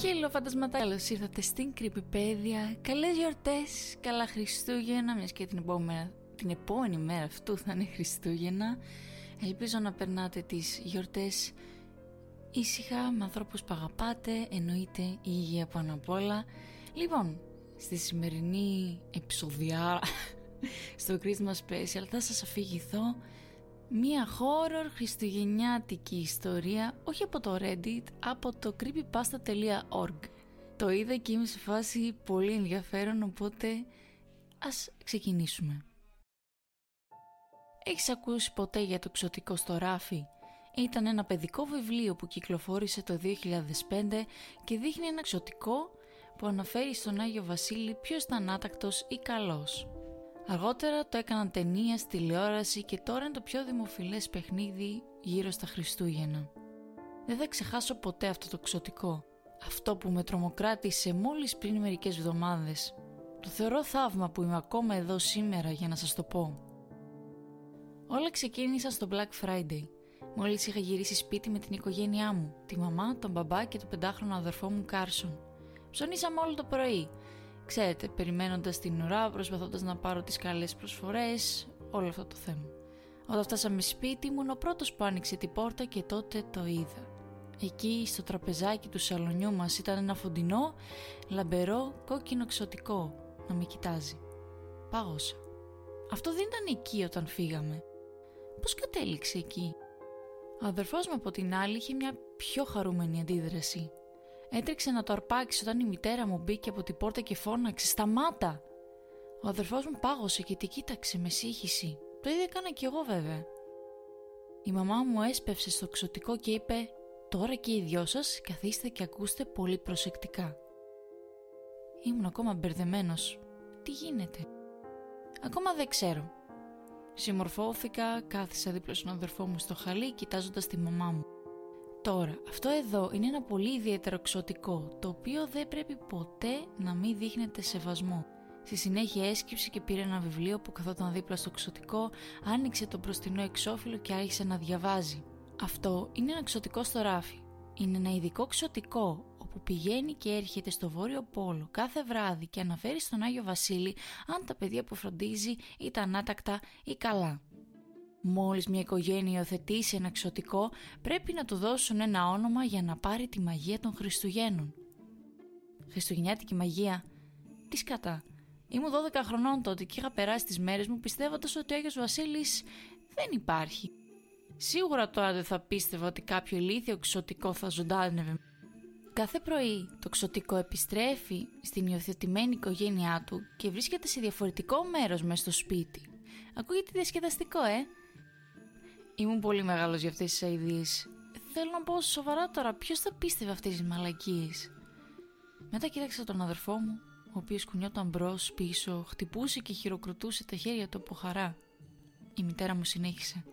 Χίλο φαντασματά, καλώ ήρθατε στην Κρυπηπέδια. Καλές γιορτές, καλά Χριστούγεννα, μιας και την επόμενη, την επόμενη μέρα αυτού θα είναι Χριστούγεννα. Ελπίζω να περνάτε τις γιορτές ήσυχα με ανθρώπους που αγαπάτε, εννοείται η υγεία πάνω απ' όλα. Λοιπόν, στη σημερινή επεισοδιά στο Christmas Special θα σας αφηγηθώ Μία horror χριστουγεννιάτικη ιστορία, όχι από το Reddit, από το creepypasta.org. Το είδα και είμαι σε φάση πολύ ενδιαφέρον, οπότε ας ξεκινήσουμε. Έχεις ακούσει ποτέ για το ξωτικό στο ράφι; Ήταν ένα παιδικό βιβλίο που κυκλοφόρησε το 2005 και δείχνει ένα ξωτικό που αναφέρει στον Άγιο Βασίλη ποιος ήταν άτακτος ή καλός. Αργότερα το έκαναν ταινία στη τηλεόραση και τώρα είναι το πιο δημοφιλές παιχνίδι γύρω στα Χριστούγεννα. Δεν θα ξεχάσω ποτέ αυτό το ξωτικό. Αυτό που με τρομοκράτησε μόλις πριν μερικές εβδομάδες. Το θεωρώ θαύμα που είμαι ακόμα εδώ σήμερα για να σας το πω. Όλα ξεκίνησαν στο Black Friday. Μόλις είχα γυρίσει σπίτι με την οικογένειά μου, τη μαμά, τον μπαμπά και τον πεντάχρονο αδερφό μου Κάρσον. Ψωνίσαμε όλο το πρωί Ξέρετε, περιμένοντας την ουρά, προσπαθώντας να πάρω τις καλές προσφορές, όλο αυτό το θέμα. Όταν φτάσαμε σπίτι ήμουν ο πρώτος που άνοιξε την πόρτα και τότε το είδα. Εκεί στο τραπεζάκι του σαλονιού μας ήταν ένα φοντεινό, λαμπερό, κόκκινο ξωτικό να με κοιτάζει. Πάγωσα. Αυτό δεν ήταν εκεί όταν φύγαμε. Πώς κατέληξε εκεί; Ο αδερφός μου από την άλλη είχε μια πιο χαρούμενη αντίδραση. Έτρεξε να το αρπάξει όταν η μητέρα μου μπήκε από την πόρτα και φώναξε «Σταμάτα!». Ο αδερφός μου πάγωσε και τη κοίταξε με σύγχυση. Το ίδιο έκανα κι εγώ βέβαια. Η μαμά μου έσπευσε στο ξωτικό και είπε «Τώρα και οι δυο σας καθίστε και ακούστε πολύ προσεκτικά». Ήμουν ακόμα μπερδεμένος. Τι γίνεται; Ακόμα δεν ξέρω. Συμμορφώθηκα, κάθισα δίπλα στον αδερφό μου στο χαλί κοιτάζοντας τη μαμά μου. Τώρα, αυτό εδώ είναι ένα πολύ ιδιαίτερο ξωτικό, το οποίο δεν πρέπει ποτέ να μην δείχνετε σεβασμό. Στη συνέχεια έσκυψε και πήρε ένα βιβλίο που καθόταν δίπλα στο ξωτικό, άνοιξε το μπροστινό εξώφυλλο και άρχισε να διαβάζει. Αυτό είναι ένα ξωτικό στο ράφι. Είναι ένα ειδικό ξωτικό όπου πηγαίνει και έρχεται στο Βόρειο Πόλο κάθε βράδυ και αναφέρει στον Άγιο Βασίλη αν τα παιδιά που φροντίζει ήταν άτακτα ή καλά. Μόλις μια οικογένεια υιοθετήσει ένα εξωτικό, πρέπει να του δώσουν ένα όνομα για να πάρει τη μαγεία των Χριστουγέννων. Χριστουγεννιάτικη μαγεία. Τι σκατά. Ήμουν 12 χρονών τότε και είχα περάσει τις μέρες μου πιστεύοντας ότι ο Άγιος Βασίλης δεν υπάρχει. Σίγουρα τώρα δεν θα πίστευα ότι κάποιο ηλίθιο ξωτικό θα ζωντάνευε. Κάθε πρωί το ξωτικό επιστρέφει στην υιοθετημένη οικογένειά του και βρίσκεται σε διαφορετικό μέρος μέσα στο σπίτι. Ακούγεται διασκεδαστικό, ε! Ήμουν πολύ μεγάλος για αυτές τις αηδίες. Θέλω να πω σοβαρά τώρα, ποιος θα πίστευε αυτές τις μαλακίες; Μετά κοίταξα τον αδερφό μου, ο οποίος κουνιόταν μπρος πίσω, χτυπούσε και χειροκροτούσε τα χέρια του από χαρά. Η μητέρα μου συνέχισε.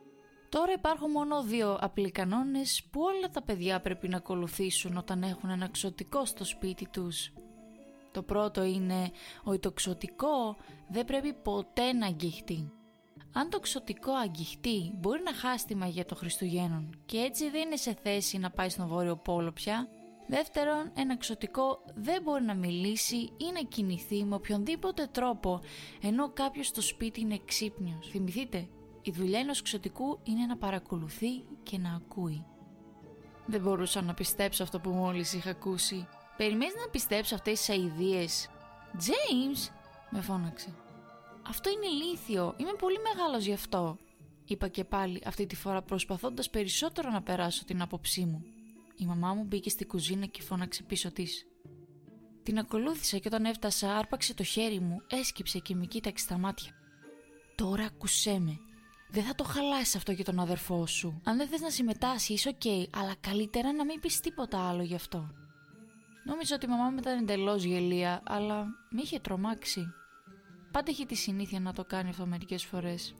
Τώρα υπάρχουν μόνο δύο απλοί κανόνες που όλα τα παιδιά πρέπει να ακολουθήσουν όταν έχουν ένα ξωτικό στο σπίτι τους. Το πρώτο είναι ότι το ξωτικό δεν πρέπει ποτέ να αγγιχτεί. Αν το ξωτικό αγγιχτεί, μπορεί να χάσει τη μαγεία των Χριστουγέννων και έτσι δεν είναι σε θέση να πάει στον Βόρειο Πόλο πια. Δεύτερον, ένα ξωτικό δεν μπορεί να μιλήσει ή να κινηθεί με οποιονδήποτε τρόπο, ενώ κάποιος στο σπίτι είναι ξύπνιος. Θυμηθείτε, η δουλειά ενός ξωτικού είναι να παρακολουθεί και να ακούει. Δεν μπορούσα να πιστέψω αυτό που μόλις είχα ακούσει. Περιμένεις να πιστέψω αυτές τις αηδίες. James, με φώναξε. Αυτό είναι ηλίθιο. Είμαι πολύ μεγάλος γι' αυτό. Είπα και πάλι αυτή τη φορά προσπαθώντας περισσότερο να περάσω την άποψή μου. Η μαμά μου μπήκε στη κουζίνα και φώναξε πίσω της. Την ακολούθησα και όταν έφτασα άρπαξε το χέρι μου, έσκυψε και με κοίταξε στα μάτια. Τώρα ακούσέ με. Δεν θα το χαλάσεις αυτό για τον αδερφό σου. Αν δεν θες να συμμετάσχεις, OK, okay, αλλά καλύτερα να μην πεις τίποτα άλλο γι' αυτό. Νόμιζα ότι η μαμά μου ήταν εντελώς γελοία, αλλά με είχε τρομάξει. Πάντα έχει τη συνήθεια να το κάνει αυτό μερικές φορές.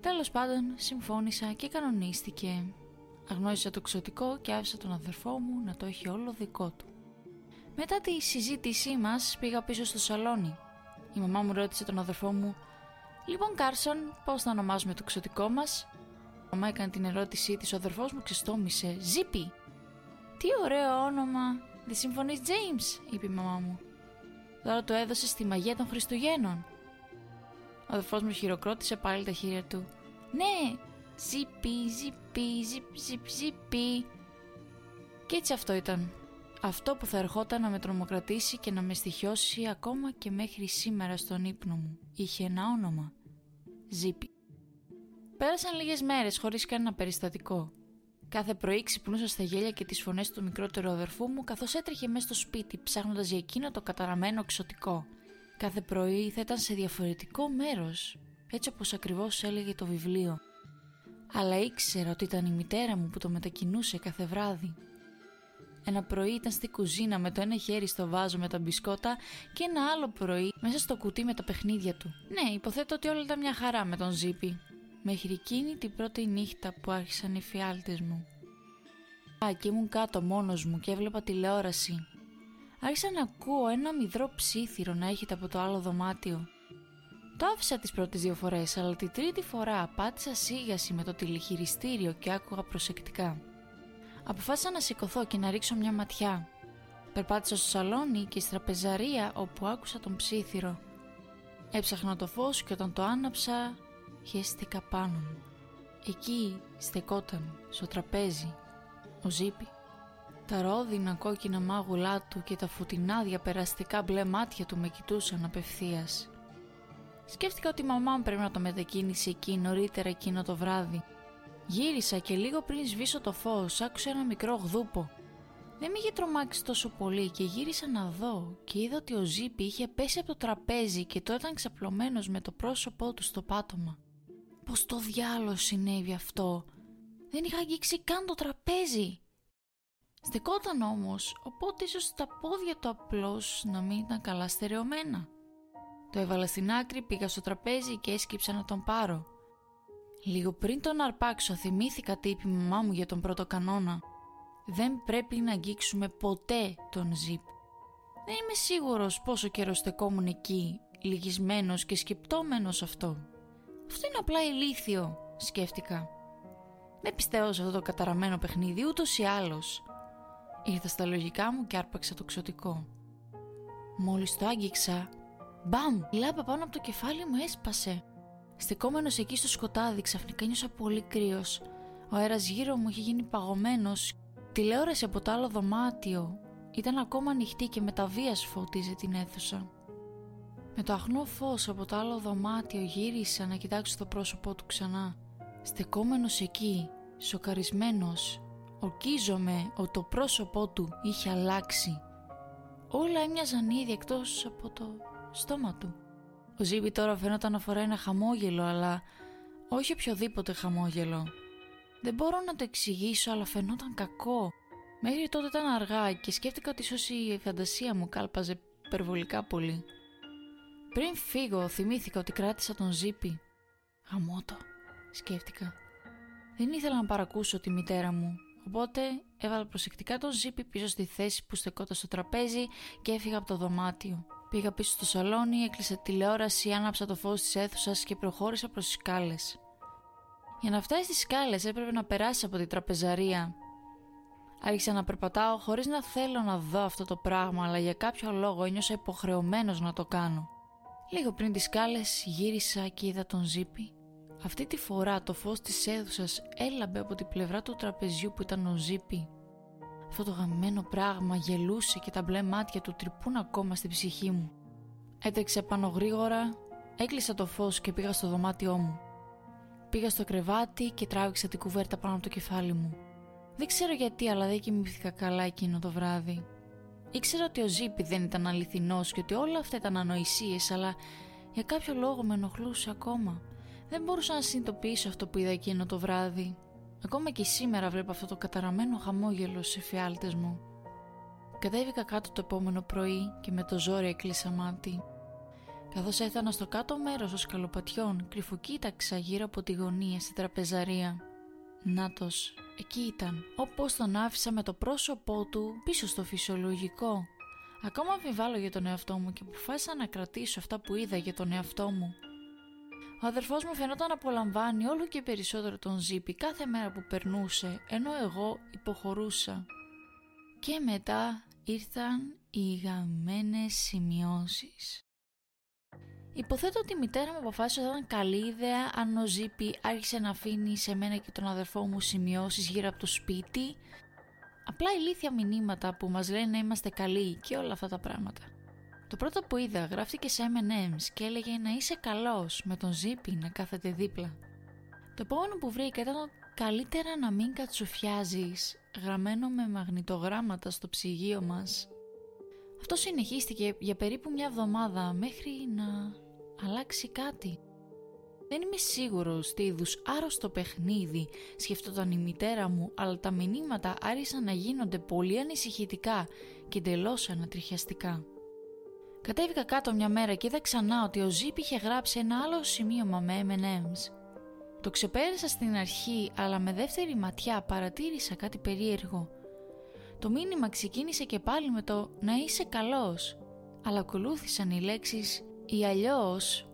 Τέλος πάντων, συμφώνησα και κανονίστηκε. Αγνόησα το ξωτικό και άφησα τον αδερφό μου να το έχει όλο δικό του. Μετά τη συζήτησή μας πήγα πίσω στο σαλόνι. Η μαμά μου ρώτησε τον αδερφό μου «Λοιπόν Κάρσον, πώς θα ονομάζουμε το ξωτικό μας» Η μαμά έκανε την ερώτησή της, ο αδερφός μου ξεστόμησε «Ζήπη». «Τι ωραίο όνομα», δεν συμφωνείς James, είπε η μαμά μου. Τώρα το έδωσε στη μαγεία των Χριστουγέννων. Ο αδερφός μου χειροκρότησε πάλι τα χέρια του. Ναι, ζυπί, ζυπί, ζυπ, ζυπί. Και έτσι αυτό ήταν. Αυτό που θα ερχόταν να με τρομοκρατήσει και να με στοιχιώσει ακόμα και μέχρι σήμερα στον ύπνο μου. Είχε ένα όνομα. Ζύπη. Πέρασαν λίγες μέρες χωρίς κανένα περιστατικό. Κάθε πρωί ξυπνούσα στα γέλια και τις φωνές του μικρότερου αδερφού μου καθώς έτρεχε μέσα στο σπίτι ψάχνοντας για εκείνο το καταραμένο εξωτικό. Κάθε πρωί θα ήταν σε διαφορετικό μέρος, έτσι όπως ακριβώς έλεγε το βιβλίο. Αλλά ήξερα ότι ήταν η μητέρα μου που το μετακινούσε κάθε βράδυ. Ένα πρωί ήταν στη κουζίνα με το ένα χέρι στο βάζο με τα μπισκότα και ένα άλλο πρωί μέσα στο κουτί με τα παιχνίδια του. Ναι, υποθέτω ότι όλα ήταν μια χαρά με τον Ζήπη. Μέχρι εκείνη την πρώτη νύχτα που άρχισαν οι φιάλτες μου. Α, και ήμουν κάτω μόνος μου και έβλεπα τηλεόραση. Άρχισα να ακούω ένα μυδρό ψήθυρο να έχετε από το άλλο δωμάτιο. Το άφησα τις πρώτες δύο φορές, αλλά τη τρίτη φορά πάτησα σίγαση με το τηλεχειριστήριο και άκουγα προσεκτικά. Αποφάσισα να σηκωθώ και να ρίξω μια ματιά. Περπάτησα στο σαλόνι και στη τραπεζαρία όπου άκουσα τον ψήθυρο. Έψαχνα το φως και όταν το άναψα, χαίστηκα πάνω μου. Εκεί στεκόταν, στο τραπέζι, ο Ζήπη. Τα ρόδινα κόκκινα μάγουλά του και τα φωτεινά διαπεραστικά μπλε μάτια του με κοιτούσαν απευθείας. Σκέφτηκα ότι η μαμά μου πρέπει να το μετακίνησε εκεί νωρίτερα εκείνο το βράδυ Γύρισα και λίγο πριν σβήσω το φως άκουσα ένα μικρό γδούπο. Δεν με είχε τρομάξει τόσο πολύ και γύρισα να δω και είδα ότι ο Ζήπη είχε πέσει από το τραπέζι και το ήταν ξαπλωμένος με το πρόσωπό του στο πάτωμα. Πώς το διάλογο συνέβη αυτό; Δεν είχα αγγίξει καν το τραπέζι. Στεκόταν όμως, οπότε ίσως τα πόδια του απλώς να μην ήταν καλά στερεωμένα. Το έβαλα στην άκρη, πήγα στο τραπέζι και έσκυψα να τον πάρω. Λίγο πριν τον αρπάξω θυμήθηκα τι είπε η μαμά μου για τον πρώτο κανόνα. Δεν πρέπει να αγγίξουμε ποτέ τον Ζιπ. Δεν είμαι σίγουρος πόσο καιρό στεκόμουν εκεί, λυγισμένος και σκεπτόμενος αυτό. Αυτό είναι απλά ηλίθιο, σκέφτηκα. Δεν πιστεύω σε αυτό το καταραμένο παιχνίδι ούτως ή άλλως. Ήρθα στα λογικά μου και άρπαξα το ξωτικό. Μόλις το άγγιξα, μπαμ, η λάπα πάνω από το κεφάλι μου έσπασε. Στεκόμενος εκεί στο σκοτάδι, ξαφνικά νιώσα πολύ κρύος. Ο αέρας γύρω μου είχε γίνει παγωμένος. Τηλεόραση από το άλλο δωμάτιο ήταν ακόμα ανοιχτή και με τα βίας φώτιζε την αίθουσα. Με το αχνό φως από το άλλο δωμάτιο γύρισα να κοιτάξω το πρόσωπό του ξανά. Στεκόμενος εκεί, σοκαρισμένος, ορκίζομαι ότι το πρόσωπό του είχε αλλάξει. Όλα έμοιαζαν ήδη εκτός από το στόμα του. Ο Ζήμπη τώρα φαίνονταν να φοράει ένα χαμόγελο, αλλά όχι οποιοδήποτε χαμόγελο. Δεν μπορώ να το εξηγήσω, αλλά φαινόταν κακό. Μέχρι τότε ήταν αργά και σκέφτηκα ότι ίσως η φαντασία μου κάλπαζε υπερβολικά πολύ. Πριν φύγω, θυμήθηκα ότι κράτησα τον Ζήπη. Γαμώτο, σκέφτηκα. Δεν ήθελα να παρακούσω τη μητέρα μου, οπότε έβαλα προσεκτικά τον Ζήπη πίσω στη θέση που στεκόταν στο τραπέζι και έφυγα από το δωμάτιο. Πήγα πίσω στο σαλόνι, έκλεισα τηλεόραση, άναψα το φως της αίθουσας και προχώρησα προς τις σκάλες. Για να φτάσει στις σκάλες έπρεπε να περάσει από την τραπεζαρία. Άρχισα να περπατάω χωρίς να θέλω να δω αυτό το πράγμα, αλλά για κάποιο λόγο ένιωσα υποχρεωμένος να το κάνω. Λίγο πριν τις σκάλες γύρισα και είδα τον Ζήπη. Αυτή τη φορά το φως της αίθουσας έλαμπε από την πλευρά του τραπεζιού που ήταν ο Ζήπη αυτό το γαμμένο πράγμα γελούσε και τα μπλε μάτια του τρυπούν ακόμα στην ψυχή μου. Έτρεξε πάνω γρήγορα, έκλεισα το φως και πήγα στο δωμάτιό μου. Πήγα στο κρεβάτι και τράβηξα την κουβέρτα πάνω από το κεφάλι μου. Δεν ξέρω γιατί, αλλά δεν κοιμήθηκα καλά εκείνο το βράδυ. Ήξερα ότι ο Ζήπη δεν ήταν αληθινός και ότι όλα αυτά ήταν ανοησίες, αλλά για κάποιο λόγο με ενοχλούσε ακόμα. Δεν μπορούσα να συνειδητοποιήσω αυτό που είδα εκείνο το βράδυ. Ακόμα και σήμερα βλέπω αυτό το καταραμένο χαμόγελο σε φιάλτες μου. Κατέβηκα κάτω το επόμενο πρωί και με το ζόρι έκλεισα μάτι. Καθώς έφτανα στο κάτω μέρος των σκαλοπατιών, κρυφοκοίταξα γύρω από τη γωνία στη τραπεζαρία. Νάτος, εκεί ήταν, όπως τον άφησα με το πρόσωπό του πίσω στο φυσιολογικό. Ακόμα αμφιβάλλω για τον εαυτό μου και αποφάσισα να κρατήσω αυτά που είδα για τον εαυτό μου. Ο αδερφός μου φαινόταν να απολαμβάνει όλο και περισσότερο τον Ζήπη κάθε μέρα που περνούσε, ενώ εγώ υποχωρούσα. Και μετά ήρθαν οι γαμμένες σημειώσεις. Υποθέτω ότι η μητέρα μου αποφάσισε ότι ήταν καλή ιδέα αν ο Ζήπη άρχισε να αφήνει σε μένα και τον αδερφό μου σημειώσεις γύρω από το σπίτι. Απλά ηλίθια μηνύματα που μας λένε να είμαστε καλοί και όλα αυτά τα πράγματα. Το πρώτο που είδα γράφτηκε σε M&M's και έλεγε να είσαι καλός με τον Ζήπη να κάθεται δίπλα. Το επόμενο που βρήκα ήταν καλύτερα να μην κατσουφιάζεις γραμμένο με μαγνητογράμματα στο ψυγείο μας. Αυτό συνεχίστηκε για περίπου μια εβδομάδα μέχρι να αλλάξει κάτι. Δεν είμαι σίγουρος τι είδους άρρωστο παιχνίδι σκεφτόταν η μητέρα μου, αλλά τα μηνύματα άρχισαν να γίνονται πολύ ανησυχητικά και εντελώς ανατριχιαστικά. Κατέβηκα κάτω μια μέρα και είδα ξανά ότι ο Ζήπ είχε γράψει ένα άλλο σημείωμα με M&M's. Το ξεπέρασα στην αρχή, αλλά με δεύτερη ματιά παρατήρησα κάτι περίεργο. Το μήνυμα ξεκίνησε και πάλι με το «να είσαι καλός», αλλά ακολούθησαν οι λέξεις «ή αλλιώς».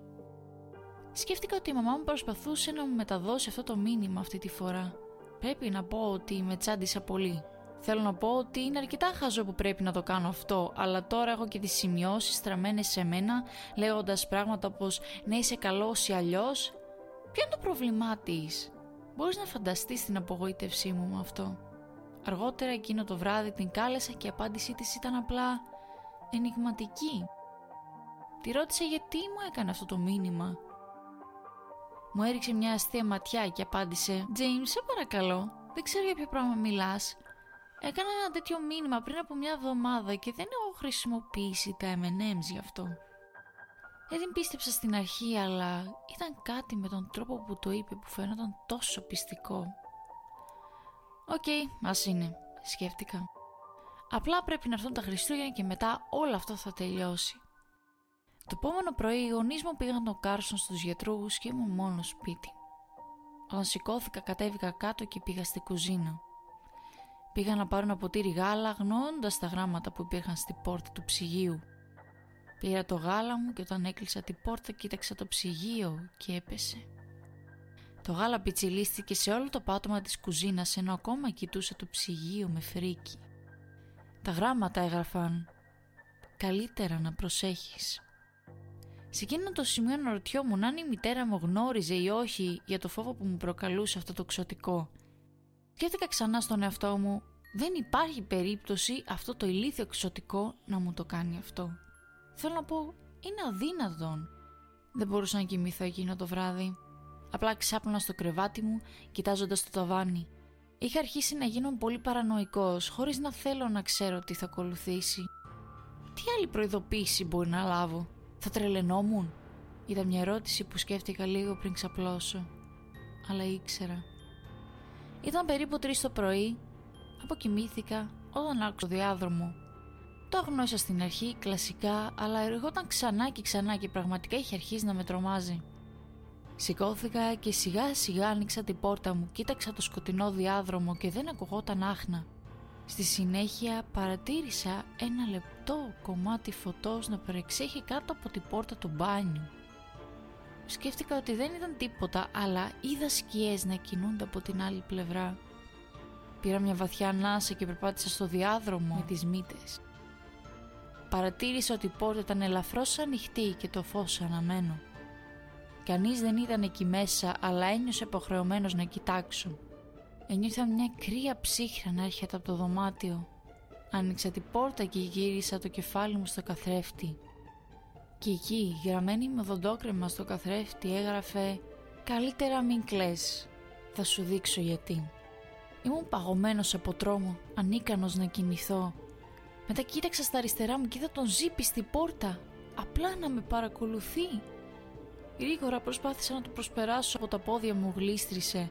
Σκέφτηκα ότι η μαμά μου προσπαθούσε να μου μεταδώσει αυτό το μήνυμα αυτή τη φορά. Πρέπει να πω ότι με τσάντισα πολύ. Θέλω να πω ότι είναι αρκετά χαζό που πρέπει να το κάνω αυτό, αλλά τώρα έχω και τις σημειώσεις στραμμένες σε μένα, λέγοντας πράγματα όπως «να είσαι καλός ή αλλιώς». Ποιο είναι το πρόβλημά της, Μπορείς να φανταστείς την απογοήτευσή μου με αυτό. Αργότερα εκείνο το βράδυ την κάλεσα και η απάντησή της ήταν απλά ενηγματική. Τη ρώτησε γιατί μου έκανε αυτό το μήνυμα. Μου έριξε μια αστεία ματιά και απάντησε «James, σε παρακαλώ, δεν ξέρω για ποιο πράγμα μιλάς. Έκανα ένα τέτοιο μήνυμα πριν από μια εβδομάδα και δεν έχω χρησιμοποιήσει τα M&M's γι' αυτό». Δεν την πίστεψα στην αρχή, αλλά ήταν κάτι με τον τρόπο που το είπε που φαίνονταν τόσο πειστικό. OK, okay, ας είναι, σκέφτηκα. Απλά πρέπει να έρθουν τα Χριστούγεννα και μετά όλο αυτό θα τελειώσει. Το επόμενο πρωί οι γονείς μου πήγαν τον Κάρσον στους γιατρούς και ήμουν μόνος σπίτι. Όταν σηκώθηκα κατέβηκα κάτω και πήγα στη κουζίνα. Πήγα να πάρω ένα ποτήρι γάλα αγνοώντας τα γράμματα που υπήρχαν στη πόρτα του ψυγείου. Πήρα το γάλα μου και όταν έκλεισα την πόρτα κοίταξα το ψυγείο και έπεσε. Το γάλα πιτσιλίστηκε σε όλο το πάτωμα της κουζίνας ενώ ακόμα κοιτούσε το ψυγείο με φρίκι. Τα γράμματα έγραφαν «Καλύτερα να προσέχεις». Σε εκείνο το σημείο αναρωτιόμουν αν η μητέρα μου γνώριζε ή όχι για το φόβο που μου προκαλούσε αυτό το ξωτικό. Σκέφτηκα ξανά στον εαυτό μου «Δεν υπάρχει περίπτωση αυτό το ηλίθιο ξωτικό να μου το κάνει αυτό». Θέλω να πω, είναι αδύνατον. Δεν μπορούσα να κοιμηθώ εκείνο το βράδυ. Απλά ξάπλωνα στο κρεβάτι μου, κοιτάζοντας το ταβάνι. Είχα αρχίσει να γίνω πολύ παρανοϊκός, χωρίς να θέλω να ξέρω τι θα ακολουθήσει. Τι άλλη προειδοποίηση μπορεί να λάβω, θα τρελαινόμουν; Ήταν μια ερώτηση που σκέφτηκα λίγο πριν ξαπλώσω. Αλλά ήξερα. Ήταν περίπου 3 το πρωί, αποκοιμήθηκα όταν άκουσα το διάδρομο το αγνώσα στην αρχή, κλασικά, αλλά εργόταν ξανά και ξανά και πραγματικά είχε αρχίσει να με τρομάζει. Σηκώθηκα και σιγά σιγά άνοιξα την πόρτα μου, κοίταξα το σκοτεινό διάδρομο και δεν ακουγόταν άχνα. Στη συνέχεια παρατήρησα ένα λεπτό κομμάτι φωτός να παρεξέχει κάτω από την πόρτα του μπάνιου. Σκέφτηκα ότι δεν ήταν τίποτα, αλλά είδα σκιές να κινούνται από την άλλη πλευρά. Πήρα μια βαθιά ανάσα και περπάτησα στο διάδρομο με τις μύτες. Παρατήρησα ότι η πόρτα ήταν ελαφρώς ανοιχτή και το φως αναμένο. Κανείς δεν ήταν εκεί μέσα, αλλά ένιωσε υποχρεωμένος να κοιτάξω. Ένιωθα μια κρύα ψύχρα να έρχεται από το δωμάτιο. Άνοιξα την πόρτα και γύρισα το κεφάλι μου στο καθρέφτη. Και εκεί, γραμμένη με οδοντόκρεμα στο καθρέφτη, έγραφε «Καλύτερα μην κλαις, θα σου δείξω γιατί». Ήμουν παγωμένος από τρόμο, ανίκανος να κινηθώ μετά κοίταξα στα αριστερά μου και είδα τον ζήπη στην πόρτα, απλά να με παρακολουθεί. Γρήγορα προσπάθησα να το προσπεράσω από τα πόδια μου γλίστρισε.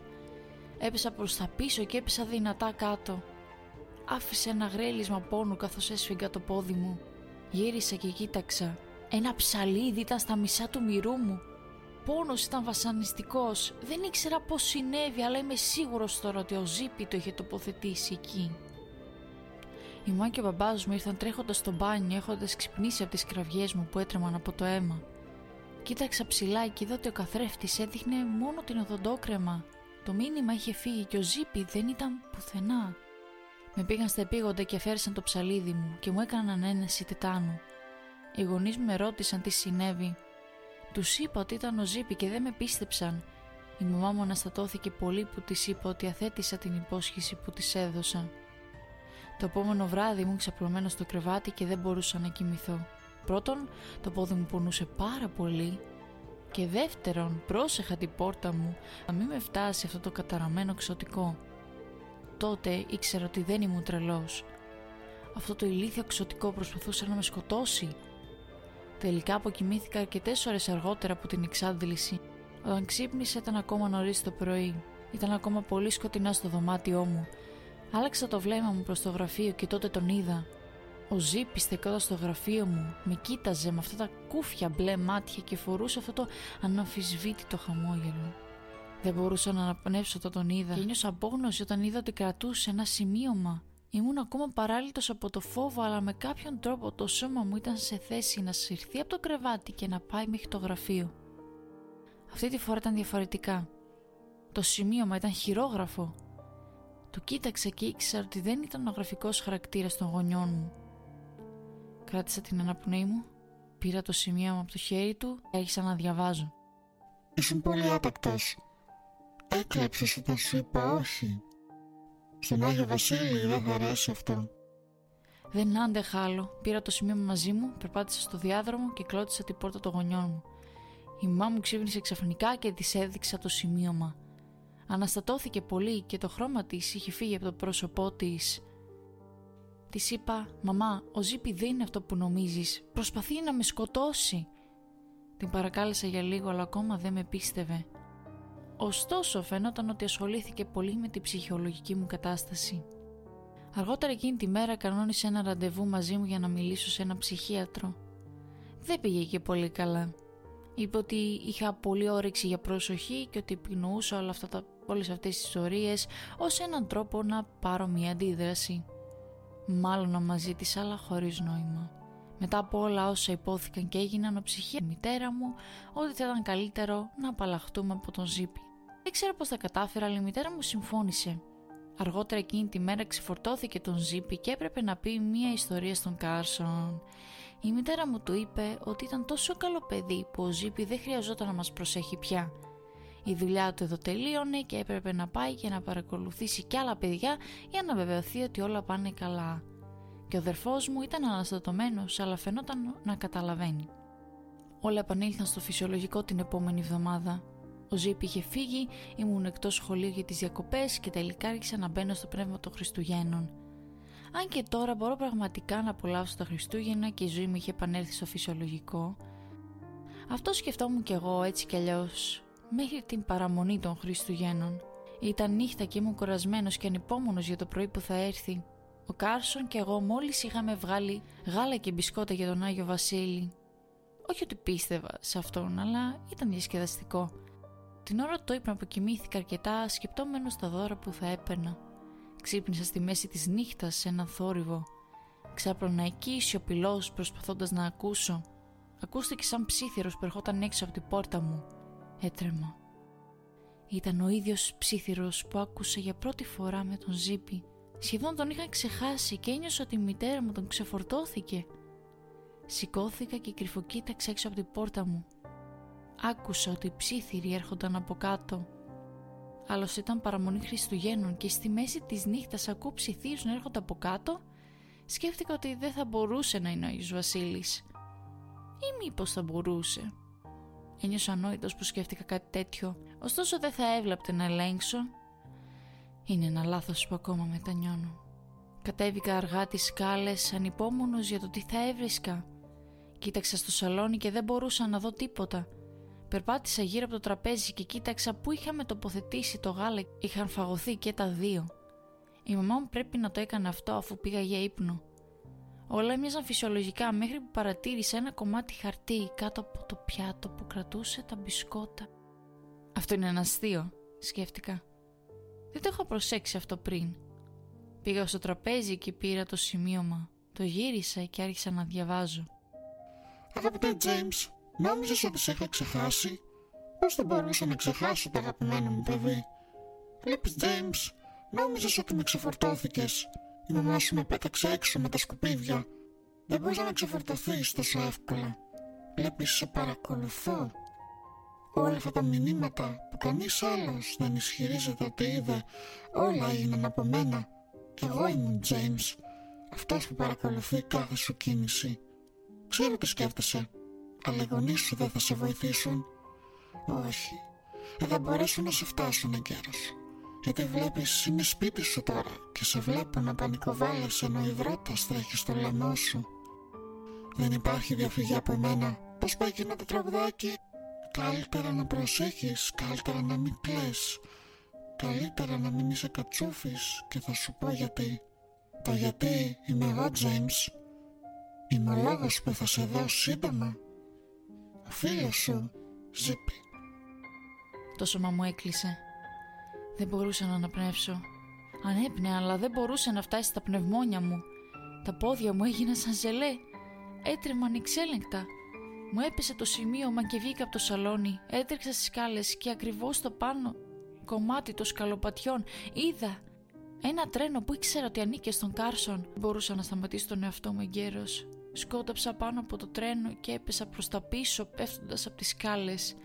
Έπεσα προς τα πίσω και έπεσα δυνατά κάτω. Άφησε ένα γρέλισμα πόνου καθώς έσφυγγα το πόδι μου. Γύρισα και κοίταξα. Ένα ψαλίδι ήταν στα μισά του μυρού μου. Πόνος ήταν βασανιστικός. Δεν ήξερα πώς συνέβη, αλλά είμαι σίγουρος τώρα ότι ο Ζήπη το είχε τοποθετήσει εκεί. Η μάνα και ο μπαμπάς μου ήρθαν τρέχοντας στο μπάνιο, έχοντας ξυπνήσει από τις κραυγές μου που έτρεμαν από το αίμα. Κοίταξα ψηλά και είδα ότι ο καθρέφτης έδειχνε μόνο την οδοντόκρεμα. Το μήνυμα είχε φύγει και ο Ζήπη δεν ήταν πουθενά. Με πήγαν στα επίγοντα και αφαίρεσαν το ψαλίδι μου και μου έκαναν ένεση τετάνου. Οι γονείς μου με ρώτησαν τι συνέβη. Τους είπα ότι ήταν ο Ζήπη και δεν με πίστεψαν. Η μαμά μου αναστατώθηκε πολύ που της είπα ότι αθέτησα την υπόσχεση που της έδωσα. Το επόμενο βράδυ ήμουν ξαπλωμένος στο κρεβάτι και δεν μπορούσα να κοιμηθώ. Πρώτον, το πόδι μου πονούσε πάρα πολύ και δεύτερον, πρόσεχα την πόρτα μου να μην με φτάσει αυτό το καταραμένο ξωτικό. Τότε ήξερα ότι δεν ήμουν τρελός. Αυτό το ηλίθιο ξωτικό προσπαθούσε να με σκοτώσει. Τελικά αποκοιμήθηκα αρκετές ώρες αργότερα από την εξάντληση. Όταν ξύπνησε ήταν ακόμα νωρίς το πρωί. Ήταν ακόμα πολύ σκοτεινά στο δωμάτιό μου. Άλλαξα το βλέμμα μου προς το γραφείο και τότε τον είδα. Ο Ζήπη στεκόταν στο γραφείο μου, με κοίταζε με αυτά τα κούφια μπλε μάτια και φορούσε αυτό το αναμφισβήτητο χαμόγελο. Δεν μπορούσα να αναπνεύσω όταν τον είδα και ένιωσα απόγνωση όταν είδα ότι κρατούσε ένα σημείωμα. Ήμουν ακόμα παράλυτο από το φόβο, αλλά με κάποιον τρόπο το σώμα μου ήταν σε θέση να συρθεί από το κρεβάτι και να πάει μέχρι το γραφείο. Αυτή τη φορά ήταν διαφορετικά. Το σημείωμα ήταν χειρόγραφο. Το κοίταξα και ήξερα ότι δεν ήταν ο γραφικός χαρακτήρας των γονιών μου. Κράτησα την αναπνοή μου, πήρα το σημείωμα από το χέρι του και άρχισα να διαβάζω. Ήσουν πολύ άπακτος. Έκλαψες όταν σου είπα όχι. Στον Άγιο Βασίλη δεν θα αρέσει αυτό. Δεν άντεχα άλλο. Πήρα το σημείωμα μαζί μου, περπάτησα στο διάδρομο και κλώτησα την πόρτα των γονιών μου. Η μαμά μου ξύπνησε ξαφνικά και της έδειξα το σημείωμα. Αναστατώθηκε πολύ και το χρώμα της είχε φύγει από το πρόσωπό της. Τη είπα: Μαμά, ο Ζήπη δεν είναι αυτό που νομίζεις. Προσπαθεί να με σκοτώσει. Την παρακάλεσα για λίγο, αλλά ακόμα δεν με πίστευε. Ωστόσο, φαινόταν ότι ασχολήθηκε πολύ με την ψυχολογική μου κατάσταση. Αργότερα εκείνη τη μέρα κανόνισε ένα ραντεβού μαζί μου για να μιλήσω σε ένα ψυχίατρο. Δεν πήγε και πολύ καλά. Είπε ότι είχα πολύ όρεξη για προσοχή και ότι επινοούσα όλα αυτά τα, όλες αυτές τις ιστορίες ως έναν τρόπο να πάρω μια αντίδραση. Μάλλον να μαζί της αλλά χωρίς νόημα. Μετά από όλα όσα ειπώθηκαν και έγιναν έπεισα τη μητέρα μου ότι θα ήταν καλύτερο να απαλλαχτούμε από τον Ζήπη. Δεν ξέρω πώς τα κατάφερα αλλά η μητέρα μου συμφώνησε. Αργότερα εκείνη τη μέρα ξεφορτώθηκε τον Ζήπη και έπρεπε να πει μια ιστορία στον Κάρσον. Η μητέρα μου του είπε ότι ήταν τόσο καλό παιδί που ο Ζήπη δεν χρειαζόταν να μας προσέχει πια. Η δουλειά του εδώ τελείωνε και έπρεπε να πάει και να παρακολουθήσει κι άλλα παιδιά για να βεβαιωθεί ότι όλα πάνε καλά. Και ο αδερφός μου ήταν αναστατωμένος αλλά φαινόταν να καταλαβαίνει. Όλα επανήλθαν στο φυσιολογικό την επόμενη εβδομάδα. Ο Ζήπη είχε φύγει, ήμουν εκτός σχολείου για τις διακοπές και τελικά άρχισα να μπαίνω στο πνεύμα των Χριστουγέννων. Αν και τώρα μπορώ πραγματικά να απολαύσω τα Χριστούγεννα και η ζωή μου είχε επανέλθει στο φυσιολογικό, αυτό σκεφτόμουν κι εγώ έτσι κι αλλιώς μέχρι την παραμονή των Χριστουγέννων. Ήταν νύχτα και ήμουν κουρασμένος και ανυπόμονος για το πρωί που θα έρθει. Ο Κάρσον και εγώ μόλις είχαμε βγάλει γάλα και μπισκότα για τον Άγιο Βασίλη. Όχι ότι πίστευα σε αυτόν, αλλά ήταν διασκεδαστικό. Την ώρα του ύπνου αποκοιμήθηκα αρκετά σκεπτόμενος στα δώρα που θα έπαιρνα. Ξύπνησα στη μέση της νύχτας σε έναν θόρυβο. Ξάπλωνα εκεί σιωπηλός προσπαθώντας να ακούσω. Ακούστηκε σαν ψίθυρος που ερχόταν έξω από την πόρτα μου. Έτρεμα. Ήταν ο ίδιος ψήθυρος που άκουσα για πρώτη φορά με τον Ζήπη. Σχεδόν τον είχα ξεχάσει και ένιωσα ότι η μητέρα μου τον ξεφορτώθηκε. Σηκώθηκα και κρυφοκοίταξα έξω από την πόρτα μου. Άκουσα ότι οι ψήθυροι έρχονταν από κάτω. Άλλωστε ήταν παραμονή Χριστουγέννων και στη μέση της νύχτας ακούω ψιθύρους να έρχονται από κάτω. Σκέφτηκα ότι δεν θα μπορούσε να είναι ο Άγιος Βασίλης. Ή μήπως θα μπορούσε. Ένιωσα ανόητος που σκέφτηκα κάτι τέτοιο, ωστόσο δεν θα έβλαπτε να ελέγξω. Είναι ένα λάθος που ακόμα μετανιώνω. Κατέβηκα αργά τις σκάλες, ανυπόμονος για το τι θα έβρισκα. Κοίταξα στο σαλόνι και δεν μπορούσα να δω τίποτα. Περπάτησα γύρω από το τραπέζι και κοίταξα πού είχαμε τοποθετήσει το γάλα. Είχαν φαγωθεί και τα δύο. Η μαμά μου πρέπει να το έκανε αυτό αφού πήγα για ύπνο. Όλα έμοιαζαν φυσιολογικά μέχρι που παρατήρησα ένα κομμάτι χαρτί κάτω από το πιάτο που κρατούσε τα μπισκότα. Αυτό είναι ένα αστείο, σκέφτηκα. Δεν το είχα προσέξει αυτό πριν. Πήγα στο τραπέζι και πήρα το σημείωμα. Το γύρισα και άρχισα να διαβάζω. Αγαπητέ James, Νόμιζες ότι σε είχα ξεχάσει; Πώς θα μπορούσα να ξεχάσω το αγαπημένο μου παιδί; Βλέπεις, James, νόμιζες ότι με ξεφορτώθηκες. Η μαμά σου με πέταξε έξω με τα σκουπίδια. Δεν μπορείς να ξεφορτωθείς τόσο εύκολα. Βλέπεις σε παρακολουθώ. Όλα αυτά τα μηνύματα που κανείς άλλος δεν ισχυρίζεται ότι είδε, όλα έγιναν από μένα. Εγώ ήμουν James, αυτός που παρακολουθεί κάθε σου κίνηση. Ξέρω τι σκέφτεσαι, αλλά οι γονείς σου δεν θα σε βοηθήσουν. Όχι, δεν θα μπορέσουν να σε φτάσουν εγκαίρως. Γιατί βλέπεις είναι σπίτι σου τώρα και σε βλέπω να πανικοβάλλεις ενώ υδρότας τρέχει στο λαιμό σου. Δεν υπάρχει διαφυγή από εμένα. Πώς πάει εκείνο το τραγουδάκι; Καλύτερα να προσέχεις, καλύτερα να μην κλαις. Καλύτερα να μην είσαι κατσούφης και θα σου πω γιατί. Το γιατί είμαι εγώ, James. Είμαι ο λόγος που θα σε δω σύντομα. Ο φίλος σου, Ζήπη. Το σώμα μου έκλεισε. Δεν μπορούσα να αναπνεύσω. Ανέπνεα, αλλά δεν μπορούσε να φτάσει στα πνευμόνια μου. Τα πόδια μου έγιναν σαν ζελέ. Έτρεμαν ανεξέλεγκτα. Μου έπεσε το σημείωμα και βγήκα από το σαλόνι. Έτρεξα στις σκάλες και ακριβώς στο πάνω κομμάτι των σκαλοπατιών είδα ένα τρένο που ήξερα ότι ανήκε στον Κάρσον. Μπορούσα να σταματήσω τον εαυτό μου εγκαίρως. Σκόταψα πάνω από το τρένο και έπεσα προς τα πίσω πέφτοντας από τις σκάλες.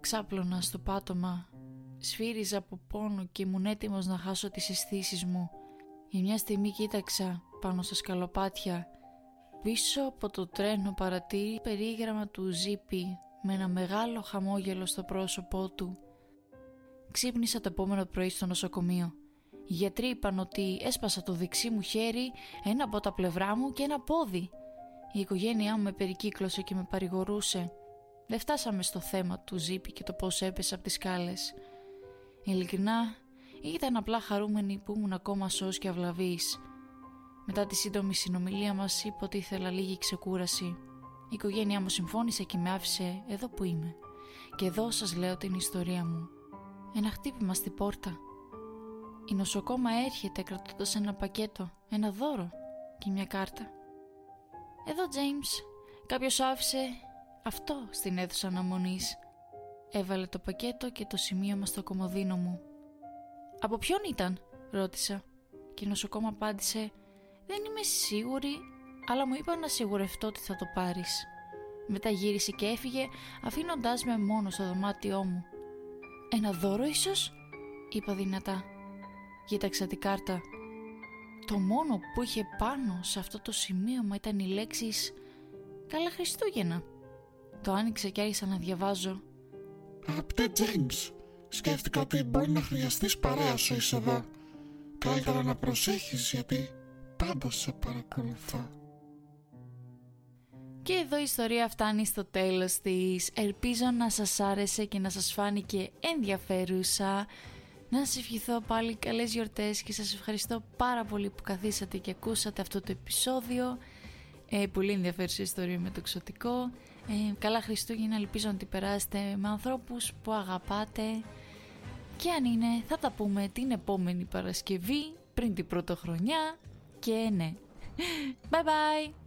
Ξάπλωνα στο πάτωμα. Σφύριζα από πόνο και ήμουν έτοιμος να χάσω τις αισθήσεις μου. Για μια στιγμή κοίταξα πάνω στα σκαλοπάτια. Πίσω από το τρένο παρατήρη περίγραμμα του Ζήπη με ένα μεγάλο χαμόγελο στο πρόσωπό του. Ξύπνησα το επόμενο πρωί στο νοσοκομείο. Οι γιατροί είπαν ότι έσπασα το δεξί μου χέρι, ένα από τα πλευρά μου και ένα πόδι. Η οικογένειά μου με περικύκλωσε και με παρηγορούσε. Δεν φτάσαμε στο θέμα του Ζήπη και το πώς έπεσα από τις σκάλες. Ειλικρινά, ήταν απλά χαρούμενοι που ήμουν ακόμα σώος και αυλαβής. Μετά τη σύντομη συνομιλία μας είπε ότι ήθελα λίγη ξεκούραση. Η οικογένειά μου συμφώνησε και με άφησε εδώ που είμαι. Και εδώ σας λέω την ιστορία μου. Ένα χτύπημα στη πόρτα. Η νοσοκόμα έρχεται κρατώντας ένα πακέτο, ένα δώρο και μια κάρτα. Εδώ, James. Κάποιος άφησε αυτό στην αίθουσα αναμονής. Έβαλε το πακέτο και το σημείωμα στο κομμωδίνο μου. «Από ποιον ήταν» ρώτησα και η νοσοκόμα απάντησε «Δεν είμαι σίγουρη, αλλά μου είπα να σιγουρευτώ ότι θα το πάρεις». Μετά γύρισε και έφυγε αφήνοντάς με μόνο στο δωμάτιό μου. «Ένα δώρο ίσως» είπα δυνατά. Κοίταξα την κάρτα. Το μόνο που είχε πάνω σε αυτό το σημείωμα ήταν οι λέξεις «Καλά Χριστούγεννα». Το άνοιξα και άρχισα να διαβάζω. Αγαπητέ James, σκέφτηκα ότι μπορεί να χρειαστείς παρέα σου είσαι εδώ. Καλύτερα να προσέχεις γιατί πάντα σε παρακολουθώ. Και εδώ η ιστορία φτάνει στο τέλος της. Ελπίζω να σας άρεσε και να σας φάνηκε ενδιαφέρουσα. Να σας ευχηθώ πάλι καλές γιορτές και σας ευχαριστώ πάρα πολύ που καθίσατε και ακούσατε αυτό το επεισόδιο. Ε, πολύ ενδιαφέρουσα ιστορία με το εξωτικό. Ε, καλά Χριστούγεννα, ελπίζω να την περάσετε με ανθρώπους που αγαπάτε. Και αν είναι, θα τα πούμε την επόμενη Παρασκευή, πριν την πρωτοχρονιά. Και ναι. Bye bye!